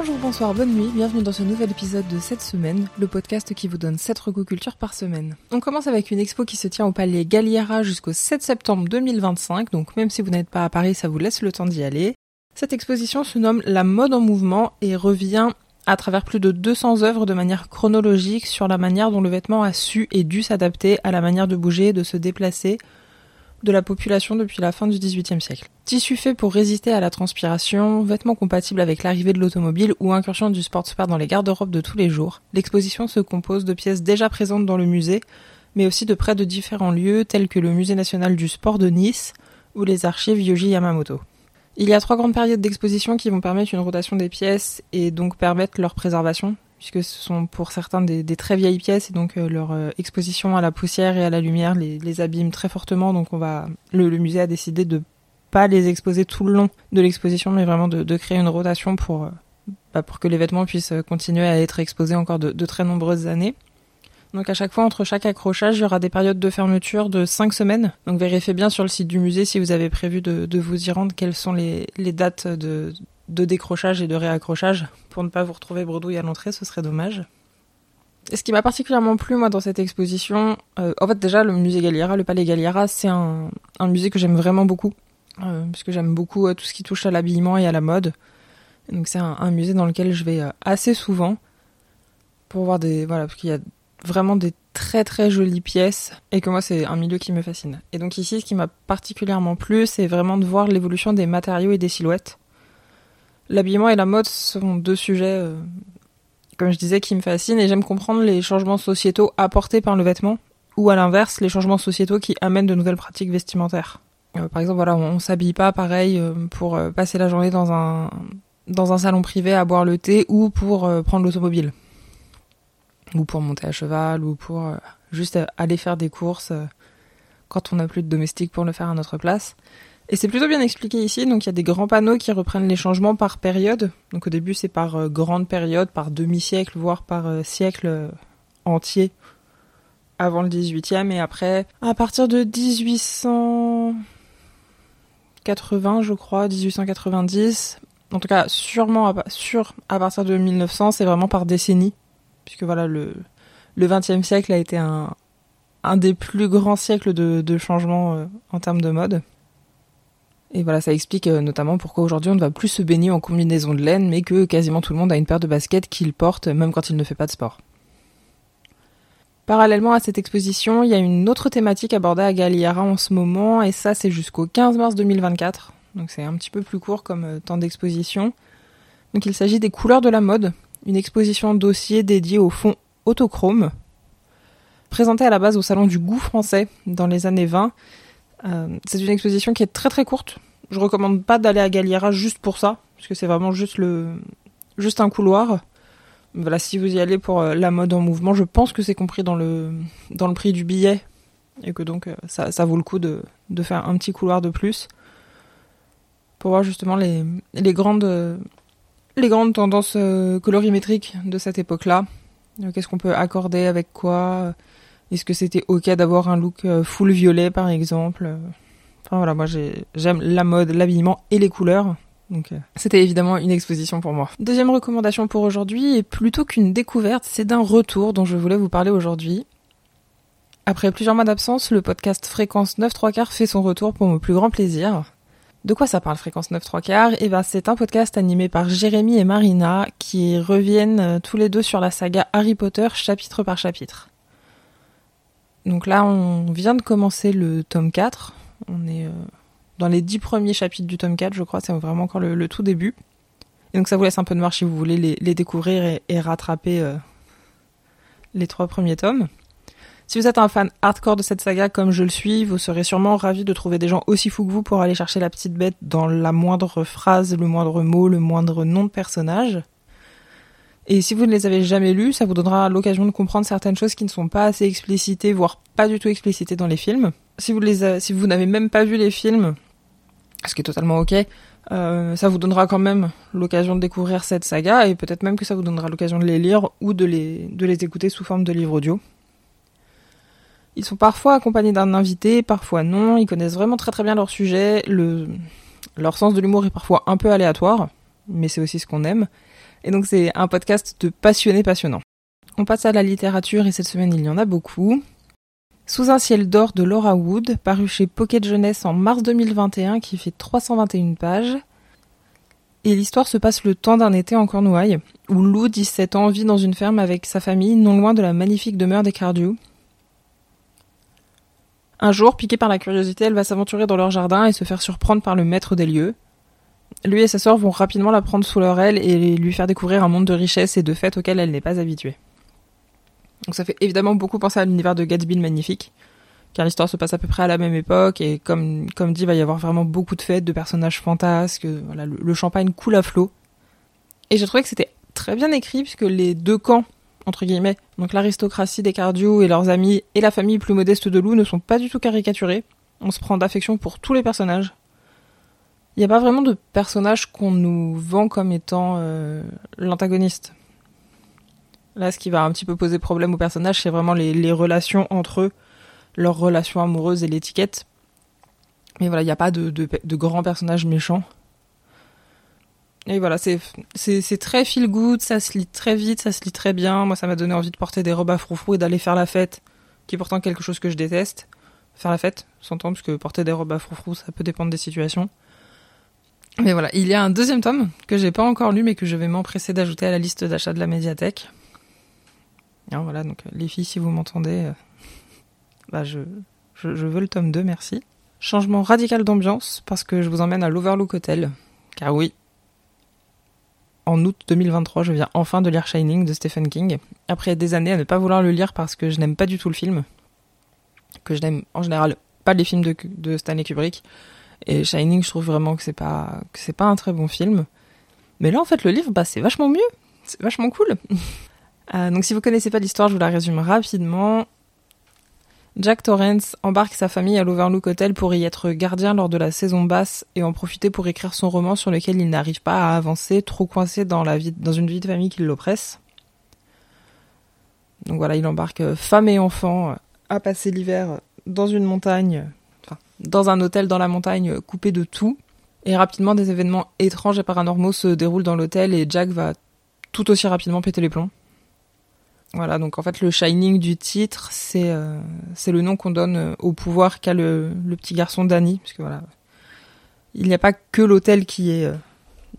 Bonjour, bonsoir, bonne nuit, bienvenue dans ce nouvel épisode de cette semaine, le podcast qui vous donne 7 recocultures par semaine. On commence avec une expo qui se tient au palais Galliera jusqu'au 7 septembre 2025, donc même si vous n'êtes pas à Paris, ça vous laisse le temps d'y aller. Cette exposition se nomme La mode en mouvement et revient à travers plus de 200 œuvres de manière chronologique sur la manière dont le vêtement a su et dû s'adapter à la manière de bouger, de se déplacer, de la population depuis la fin du XVIIIe siècle. Tissu fait pour résister à la transpiration, vêtements compatibles avec l'arrivée de l'automobile ou incursion du sportswear dans les garde-robes de tous les jours, l'exposition se compose de pièces déjà présentes dans le musée, mais aussi de près de différents lieux tels que le Musée national du sport de Nice ou les archives Yoji Yamamoto. Il y a trois grandes périodes d'exposition qui vont permettre une rotation des pièces et donc permettre leur préservation puisque ce sont pour certains des, très vieilles pièces et donc euh, leur euh, exposition à la poussière et à la lumière les, abîme très fortement. Donc on va, le, musée a décidé de pas les exposer tout le long de l'exposition, mais vraiment de, créer une rotation pour euh, bah, que les vêtements puissent continuer à être exposés encore de, très nombreuses années. Donc à chaque fois, entre chaque accrochage, il y aura des périodes de fermeture de 5 semaines. Donc vérifiez bien sur le site du musée si vous avez prévu de, vous y rendre, quelles sont les, dates de décrochage et de réaccrochage pour ne pas vous retrouver bredouille à l'entrée, ce serait dommage. Et ce qui m'a particulièrement plu moi dans cette exposition, euh, en fait déjà le musée Galliera, le palais Galliera, c'est un, musée que j'aime vraiment beaucoup, euh, parce que j'aime beaucoup euh, tout ce qui touche à l'habillement et à la mode. donc c'est un, musée dans lequel je vais assez souvent pour voir des voilà parce qu'il y a vraiment des très très jolies pièces et que moi c'est un milieu qui me fascine. Et donc ici ce qui m'a particulièrement plu, c'est vraiment de voir l'évolution des matériaux et des silhouettes. L'habillement et la mode sont deux sujets, euh, comme je disais, qui me fascinent et j'aime comprendre les changements sociétaux apportés par le vêtement ou à l'inverse les changements sociétaux qui amènent de nouvelles pratiques vestimentaires. Euh, par exemple, voilà, on, s'habille pas pareil euh, pour passer la journée dans un dans un salon privé à boire le thé ou pour prendre l'automobile ou pour monter à cheval ou pour juste aller faire des courses quand on n'a plus de domestique pour le faire à notre place. Et c'est plutôt bien expliqué ici. Donc il y a des grands panneaux qui reprennent les changements par période. Donc au début c'est par euh, grande période, par demi-siècle, voire par euh, siècle euh, entier avant le 18e. Et après, à partir de 1880, je crois, 1890. En tout cas, sûrement à, sur, à partir de 1900, c'est vraiment par décennie. Puisque voilà, le, le 20e siècle a été un, un des plus grands siècles de, de changement en termes de mode. Et voilà, ça explique euh, notamment pourquoi aujourd'hui on ne va plus se baigner en combinaison de laine, mais que quasiment tout le monde a une paire de baskets qu'il porte même quand il ne fait pas de sport. Parallèlement à cette exposition, il y a une autre thématique abordée à Galliera en ce moment, et ça c'est jusqu'au 15 mars 2024, donc c'est un petit peu plus court comme euh, temps d'exposition. Donc il s'agit des couleurs de la mode, une exposition dossier dédiée au fond autochrome, présentée à la base au Salon du goût français dans les années 20, euh, c'est une exposition qui est très très courte. Je recommande pas d'aller à Galliera juste pour ça, parce que c'est vraiment juste le juste un couloir. Voilà, si vous y allez pour euh, la mode en mouvement, je pense que c'est compris dans le dans le prix du billet et que donc euh, ça, ça vaut le coup de, de faire un petit couloir de plus pour voir justement les, les grandes les grandes tendances colorimétriques de cette époque-là. Qu'est-ce qu'on peut accorder avec quoi est-ce que c'était ok d'avoir un look euh, full violet par exemple Enfin voilà, moi j'aime la mode, l'habillement et les couleurs. Donc euh, c'était évidemment une exposition pour moi. Deuxième recommandation pour aujourd'hui, et plutôt qu'une découverte, c'est d'un retour dont je voulais vous parler aujourd'hui. Après plusieurs mois d'absence, le podcast Fréquence 9 3 quarts fait son retour pour mon plus grand plaisir. De quoi ça parle Fréquence 9 3 quarts? Eh ben c'est un podcast animé par Jérémy et Marina qui reviennent euh, tous les deux sur la saga Harry Potter chapitre par chapitre. Donc là, on vient de commencer le tome 4. On est euh, dans les dix premiers chapitres du tome 4, je crois. C'est vraiment encore le, tout début. Et donc ça vous laisse un peu de marche si vous voulez les, découvrir et, rattraper euh, les trois premiers tomes. Si vous êtes un fan hardcore de cette saga comme je le suis, vous serez sûrement ravi de trouver des gens aussi fous que vous pour aller chercher la petite bête dans la moindre phrase, le moindre mot, le moindre nom de personnage. Et si vous ne les avez jamais lus, ça vous donnera l'occasion de comprendre certaines choses qui ne sont pas assez explicitées, voire pas du tout explicitées dans les films. Si vous les, si vous n'avez même pas vu les films, ce qui est totalement ok, euh, ça vous donnera quand même l'occasion de découvrir cette saga et peut-être même que ça vous donnera l'occasion de les lire ou de les, de les écouter sous forme de livre audio. Ils sont parfois accompagnés d'un invité, parfois non. Ils connaissent vraiment très très bien leur sujet. Le, leur sens de l'humour est parfois un peu aléatoire, mais c'est aussi ce qu'on aime. Et donc c'est un podcast de passionnés passionnants. On passe à la littérature et cette semaine il y en a beaucoup. Sous un ciel d'or de Laura Wood, paru chez Pocket Jeunesse en mars 2021, qui fait 321 pages. Et l'histoire se passe le temps d'un été en Cornouailles, où Lou, 17 ans, vit dans une ferme avec sa famille, non loin de la magnifique demeure des Cardew. Un jour, piquée par la curiosité, elle va s'aventurer dans leur jardin et se faire surprendre par le maître des lieux. Lui et sa sœur vont rapidement la prendre sous leur aile et lui faire découvrir un monde de richesse et de fêtes auxquelles elle n'est pas habituée. Donc ça fait évidemment beaucoup penser à l'univers de Gatsby le Magnifique, car l'histoire se passe à peu près à la même époque, et comme, comme dit, il va y avoir vraiment beaucoup de fêtes, de personnages fantasques, voilà, le, champagne coule à flot. Et j'ai trouvé que c'était très bien écrit, puisque les deux camps, entre guillemets, donc l'aristocratie des Cardio et leurs amis, et la famille plus modeste de Lou ne sont pas du tout caricaturés. On se prend d'affection pour tous les personnages. Il n'y a pas vraiment de personnage qu'on nous vend comme étant euh, l'antagoniste. Là, ce qui va un petit peu poser problème aux personnages, c'est vraiment les, relations entre eux, leurs relations amoureuses et l'étiquette. Mais voilà, il n'y a pas de, grands personnages méchants. Et voilà, c'est très feel good, ça se lit très vite, ça se lit très bien. Moi, ça m'a donné envie de porter des robes à froufrou et d'aller faire la fête, qui est pourtant quelque chose que je déteste. Faire la fête, s'entend, parce que porter des robes à froufrou, ça peut dépendre des situations. Mais voilà, il y a un deuxième tome que j'ai pas encore lu, mais que je vais m'empresser d'ajouter à la liste d'achat de la médiathèque. Hein, voilà, donc euh, les filles, si vous m'entendez, euh, bah je, veux le tome 2, merci. Changement radical d'ambiance, parce que je vous emmène à l'Overlook Hotel. Car oui, en août 2023, je viens enfin de lire Shining de Stephen King. Après des années à ne pas vouloir le lire parce que je n'aime pas du tout le film. Que je n'aime en général pas les films de Stanley Kubrick. Et Shining, je trouve vraiment que c'est pas, c'est pas un très bon film. Mais là, en fait, le livre, bah, c'est vachement mieux. C'est vachement cool. Euh, donc si vous connaissez pas l'histoire, je vous la résume rapidement. Jack Torrance embarque sa famille à l'Overlook Hotel pour y être gardien lors de la saison basse et en profiter pour écrire son roman sur lequel il n'arrive pas à avancer, trop coincé dans, la vie, dans une vie de famille qui l'oppresse. Donc voilà, il embarque femme et enfant à passer l'hiver dans une montagne, dans un hôtel dans la montagne coupé de tout. Et rapidement, des événements étranges et paranormaux se déroulent dans l'hôtel et Jack va tout aussi rapidement péter les plombs. Voilà, donc en fait le Shining du titre, c'est euh, le nom qu'on donne euh, au pouvoir qu'a le, le, petit garçon Danny, parce que voilà, il n'y a pas que l'hôtel qui est euh,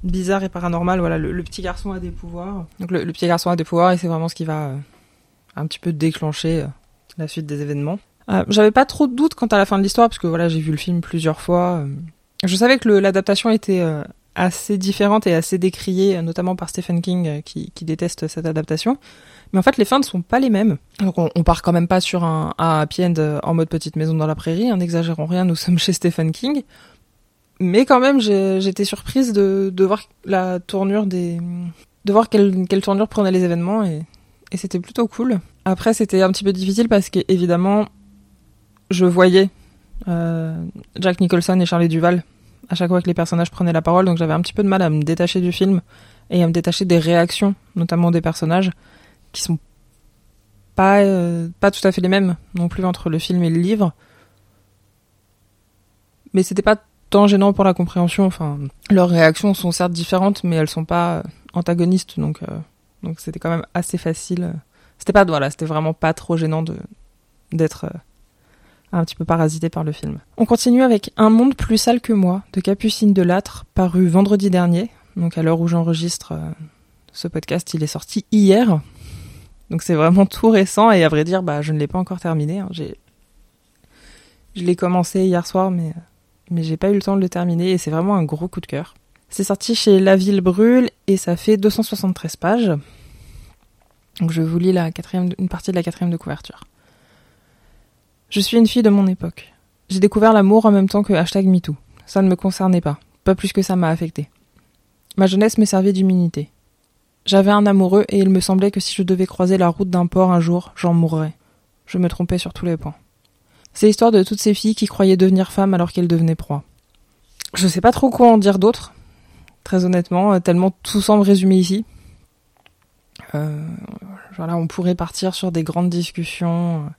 bizarre et paranormal. Voilà, le, petit garçon a des pouvoirs. Donc le, petit garçon a des pouvoirs et c'est vraiment ce qui va un petit peu déclencher la suite des événements. J'avais pas trop de doutes quant à la fin de l'histoire, parce que voilà, j'ai vu le film plusieurs fois. Je savais que l'adaptation était assez différente et assez décriée, notamment par Stephen King, qui, déteste cette adaptation. Mais en fait, les fins ne sont pas les mêmes. Donc on, part quand même pas sur un, happy end euh, en mode petite maison dans la prairie, hein, n'exagérons rien, nous sommes chez Stephen King. Mais quand même, j'étais surprise de, de voir la tournure des... de voir quelle, quelle tournure prenaient les événements et, et c'était plutôt cool. Après, c'était un petit peu difficile parce qu'évidemment, je voyais euh, Jack Nicholson et Charlie Duval à chaque fois que les personnages prenaient la parole, donc j'avais un petit peu de mal à me détacher du film et à me détacher des réactions, notamment des personnages qui sont pas, euh, pas tout à fait les mêmes non plus entre le film et le livre. Mais c'était pas tant gênant pour la compréhension. Enfin, leurs réactions sont certes différentes, mais elles sont pas antagonistes, donc euh, donc c'était quand même assez facile. C'était pas voilà, c'était vraiment pas trop gênant de d'être euh, un petit peu parasité par le film. On continue avec Un monde plus sale que moi de Capucine de Lattre, paru vendredi dernier. Donc à l'heure où j'enregistre ce podcast, il est sorti hier. Donc c'est vraiment tout récent et à vrai dire, bah, je ne l'ai pas encore terminé. Hein. Je l'ai commencé hier soir, mais, mais j'ai pas eu le temps de le terminer et c'est vraiment un gros coup de cœur. C'est sorti chez La Ville Brûle et ça fait 273 pages. Donc je vous lis la quatrième, une partie de la quatrième de couverture. Je suis une fille de mon époque. J'ai découvert l'amour en même temps que hashtag MeToo. Ça ne me concernait pas, pas plus que ça m'a affecté. Ma jeunesse me servait d'immunité. J'avais un amoureux et il me semblait que si je devais croiser la route d'un port un jour, j'en mourrais. Je me trompais sur tous les points. C'est l'histoire de toutes ces filles qui croyaient devenir femmes alors qu'elles devenaient proies. Je sais pas trop quoi en dire d'autre, très honnêtement, euh, tellement tout semble résumé ici. Euh, voilà, on pourrait partir sur des grandes discussions euh,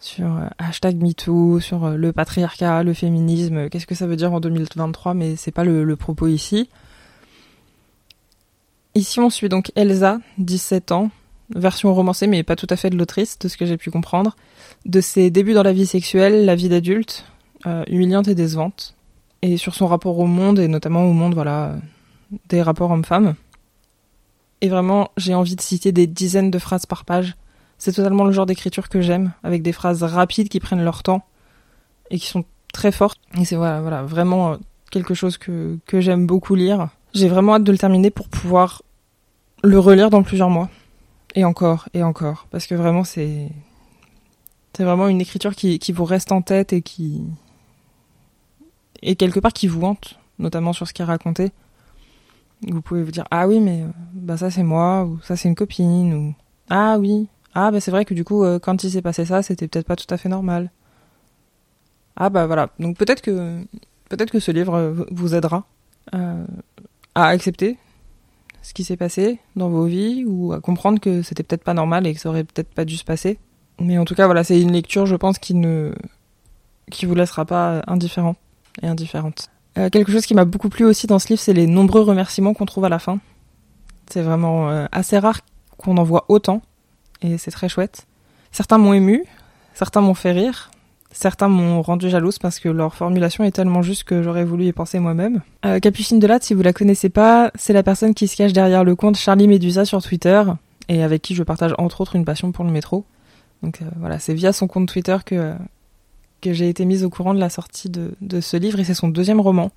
sur euh, hashtag MeToo, sur le patriarcat, le féminisme, qu'est-ce que ça veut dire en 2023, mais c'est pas le propos ici. Ici, on suit donc Elsa, 17 ans, version romancée, mais pas tout à fait de l'autrice, de ce que j'ai pu comprendre, de ses débuts dans la vie sexuelle, la vie d'adulte, euh, humiliante et décevante, et sur son rapport au monde, et notamment au monde, voilà, des rapports hommes-femmes. Et vraiment, j'ai envie de citer des dizaines de phrases par page. C'est totalement le genre d'écriture que j'aime, avec des phrases rapides qui prennent leur temps et qui sont très fortes. Et c'est voilà, voilà, vraiment quelque chose que, que j'aime beaucoup lire. J'ai vraiment hâte de le terminer pour pouvoir le relire dans plusieurs mois. Et encore, et encore. Parce que vraiment, c'est. C'est vraiment une écriture qui, qui vous reste en tête et qui. Et quelque part qui vous hante, notamment sur ce qui est raconté. Vous pouvez vous dire Ah oui, mais bah ça c'est moi, ou ça c'est une copine, ou Ah oui, ah bah c'est vrai que du coup, euh, quand il s'est passé ça, c'était peut-être pas tout à fait normal. Ah bah voilà. Donc peut-être que peut-être que ce livre vous aidera euh, à accepter ce qui s'est passé dans vos vies ou à comprendre que c'était peut-être pas normal et que ça aurait peut-être pas dû se passer. Mais en tout cas, voilà, c'est une lecture, je pense, qui ne qui vous laissera pas indifférent et indifférente. Euh, quelque chose qui m'a beaucoup plu aussi dans ce livre, c'est les nombreux remerciements qu'on trouve à la fin. C'est vraiment euh, assez rare qu'on en voit autant et c'est très chouette. Certains m'ont ému, certains m'ont fait rire, Certains m'ont rendu jalouse parce que leur formulation est tellement juste que j'aurais voulu y penser moi-même. Euh, Capucine Delatte, si vous la connaissez pas, c'est la personne qui se cache derrière le compte Charlie Medusa sur Twitter et avec qui je partage entre autres une passion pour le métro. Donc euh, voilà, c'est via son compte Twitter que, j'ai été mise au courant de la sortie de, ce livre et c'est son deuxième roman.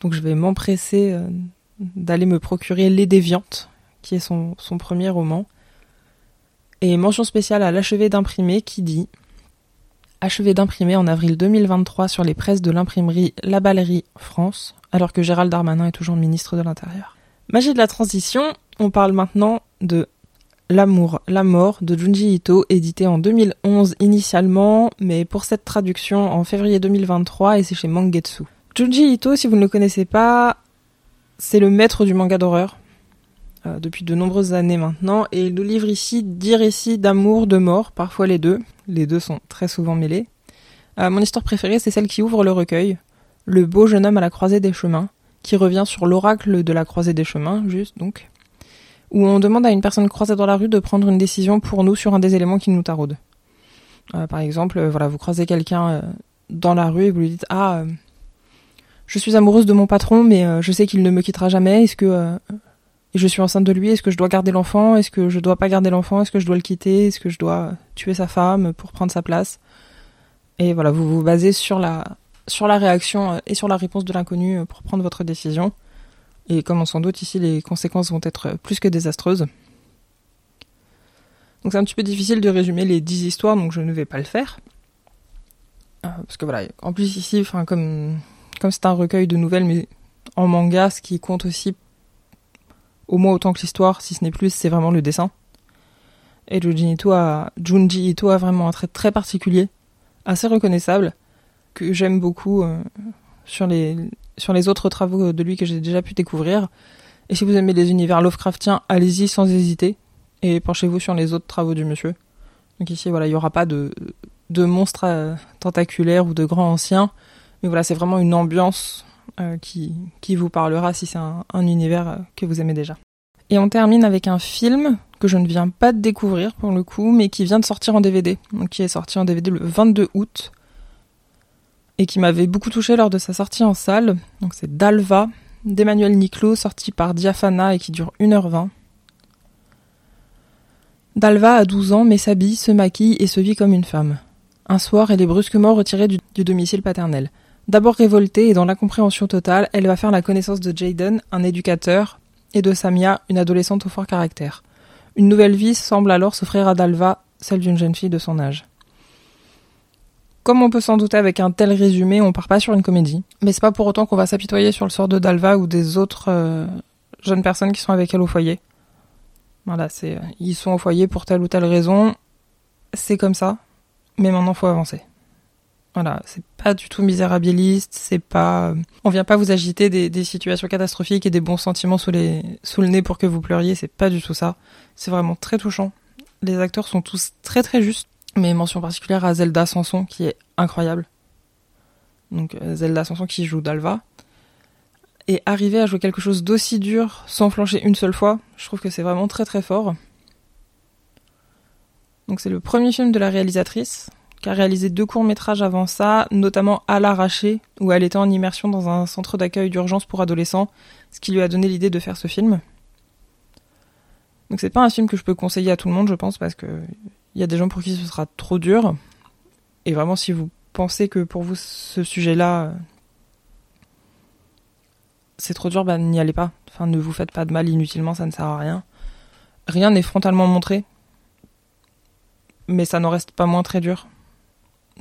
Donc je vais m'empresser euh, d'aller me procurer Les Déviantes, qui est son premier roman. Et mention spéciale à l'achevé d'imprimer qui dit achevé d'imprimer en avril 2023 sur les presses de l'imprimerie La Ballerie France, alors que Gérald Darmanin est toujours ministre de l'Intérieur. Magie de la transition, on parle maintenant de L'amour, la mort de Junji Ito, édité en 2011 initialement, mais pour cette traduction en février 2023 et c'est chez Mangetsu. Junji Ito, si vous ne le connaissez pas, c'est le maître du manga d'horreur euh, depuis de nombreuses années maintenant et il nous livre ici dix récits d'amour, de mort, parfois les deux, les deux sont très souvent mêlés. Euh, mon histoire préférée, c'est celle qui ouvre le recueil, Le beau jeune homme à la croisée des chemins, qui revient sur l'oracle de la croisée des chemins, juste donc, où on demande à une personne croisée dans la rue de prendre une décision pour nous sur un des éléments qui nous taraude. Euh, par exemple, voilà, vous croisez quelqu'un dans la rue et vous lui dites Ah, je suis amoureuse de mon patron, mais je sais qu'il ne me quittera jamais. Est-ce que je suis enceinte de lui, est-ce que je dois garder l'enfant? Est-ce que je dois pas garder l'enfant? Est-ce que je dois le quitter? Est-ce que je dois tuer sa femme pour prendre sa place? Et voilà, vous vous basez sur la, sur la réaction euh, et sur la réponse de l'inconnu euh, pour prendre votre décision. Et comme on s'en doute ici, les conséquences vont être plus que désastreuses. Donc c'est un petit peu difficile de résumer les dix histoires, donc je ne vais pas le faire. Euh, parce que voilà, en plus ici, enfin comme comme c'est un recueil de nouvelles, mais en manga, ce qui compte aussi au moins autant que l'histoire, si ce n'est plus, c'est vraiment le dessin. Et Junji Ito a, a vraiment un trait très particulier, assez reconnaissable, que j'aime beaucoup euh, sur, les, sur les autres travaux de lui que j'ai déjà pu découvrir. Et si vous aimez les univers Lovecraftiens, allez-y sans hésiter et penchez-vous sur les autres travaux du monsieur. Donc ici, voilà, il n'y aura pas de, de monstres euh, tentaculaires ou de grands anciens, mais voilà, c'est vraiment une ambiance qui, qui vous parlera si c'est un, univers euh, que vous aimez déjà. Et on termine avec un film que je ne viens pas de découvrir pour le coup, mais qui vient de sortir en DVD, qui est sorti en DVD le 22 août, et qui m'avait beaucoup touché lors de sa sortie en salle. C'est Dalva, d'Emmanuel Niclot, sorti par Diafana et qui dure 1h20. Dalva a 12 ans, mais s'habille, se maquille et se vit comme une femme. Un soir, elle est brusquement retirée du domicile paternel. D'abord révoltée et dans l'incompréhension totale, elle va faire la connaissance de Jaden, un éducateur, et de Samia, une adolescente au fort caractère. Une nouvelle vie semble alors s'offrir à Dalva, celle d'une jeune fille de son âge. Comme on peut s'en douter avec un tel résumé, on part pas sur une comédie, mais c'est pas pour autant qu'on va s'apitoyer sur le sort de Dalva ou des autres euh, jeunes personnes qui sont avec elle au foyer. Voilà, c'est euh, ils sont au foyer pour telle ou telle raison, c'est comme ça, mais maintenant faut avancer. Voilà, c'est pas du tout misérabiliste, c'est pas, on vient pas vous agiter des, situations catastrophiques et des bons sentiments sous sous le nez pour que vous pleuriez, c'est pas du tout ça. C'est vraiment très touchant. Les acteurs sont tous très très justes, mais mention particulière à Zelda Sanson qui est incroyable. Donc euh, Zelda Sanson qui joue Dalva. et arriver à jouer quelque chose d'aussi dur sans flancher une seule fois, je trouve que c'est vraiment très très fort. Donc c'est le premier film de la réalisatrice, qui a réalisé deux courts-métrages avant ça, notamment À l'arraché, où elle était en immersion dans un centre d'accueil d'urgence pour adolescents, ce qui lui a donné l'idée de faire ce film. Donc c'est pas un film que je peux conseiller à tout le monde, je pense, parce que il y a des gens pour qui ce sera trop dur. Et vraiment, si vous pensez que pour vous ce sujet-là c'est trop dur, bah n'y allez pas. Enfin, ne vous faites pas de mal inutilement, ça ne sert à rien. Rien n'est frontalement montré, mais ça n'en reste pas moins très dur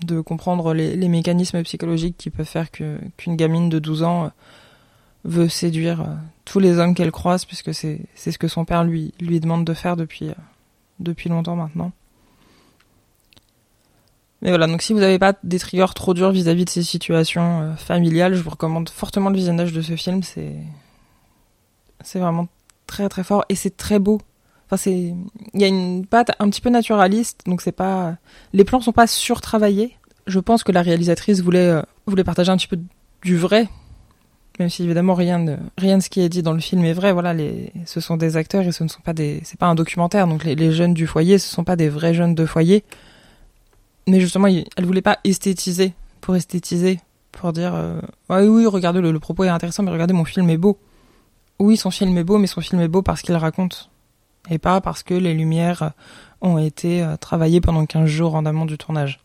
de comprendre les, mécanismes psychologiques qui peuvent faire qu'une gamine de 12 ans veut séduire euh, tous les hommes qu'elle croise, puisque c'est ce que son père lui, lui demande de faire depuis, euh, depuis longtemps maintenant. Mais voilà, donc si vous n'avez pas des triggers trop durs vis-à-vis de ces situations euh, familiales, je vous recommande fortement le visionnage de ce film. C'est c'est vraiment très très fort et c'est très beau. Enfin, c'est il y a une patte un petit peu naturaliste, donc c'est pas les plans sont pas surtravaillés. Je pense que la réalisatrice voulait voulait partager un petit peu du vrai même si évidemment rien de rien de ce qui est dit dans le film est vrai. Voilà, les, ce sont des acteurs et ce ne sont pas des, c'est pas un documentaire. Donc les, jeunes du foyer, ce sont pas des vrais jeunes de foyer. Mais justement, elle voulait pas esthétiser pour esthétiser, pour dire, euh, oui, oui, regardez, le, propos est intéressant, mais regardez, mon film est beau. Oui, son film est beau, mais son film est beau parce qu'il raconte, et pas parce que les lumières ont été euh, travaillées pendant 15 jours en amont du tournage.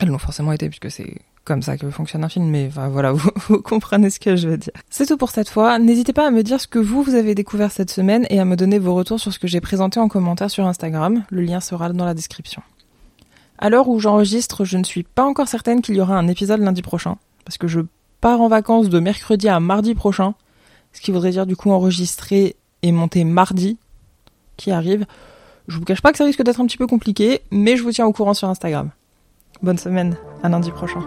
Elles l'ont forcément été puisque c'est comme ça que fonctionne un film, mais voilà, vous, comprenez ce que je veux dire. C'est tout pour cette fois. N'hésitez pas à me dire ce que vous, vous avez découvert cette semaine et à me donner vos retours sur ce que j'ai présenté en commentaire sur Instagram. Le lien sera dans la description. À l'heure où j'enregistre, je ne suis pas encore certaine qu'il y aura un épisode lundi prochain, parce que je pars en vacances de mercredi à mardi prochain, ce qui voudrait dire du coup enregistrer et monter mardi, qui arrive. Je vous cache pas que ça risque d'être un petit peu compliqué, mais je vous tiens au courant sur Instagram. Bonne semaine, à lundi prochain.